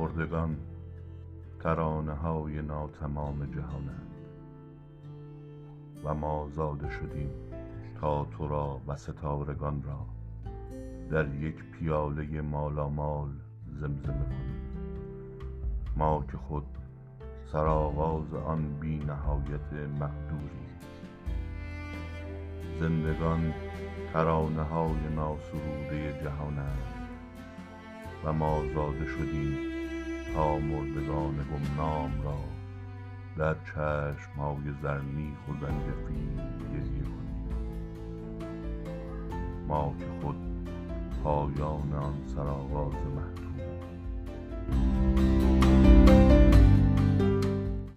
مردگان ترانه های ناتمام جهانند. و ما زاده شدیم تا تو را و ستارگان را در یک پیاله مالامال زمزمه کنیم. ما که خود سرآغاز آن بی نهایت مقدوریم. زندگان ترانه های ناسروده جهانند. و ما زاده شدیم تا مردگان گمنام را در چشم های زرنیخ و زنجفیل گریه کنیم. ما که خود پایان آن سرآغاز مهد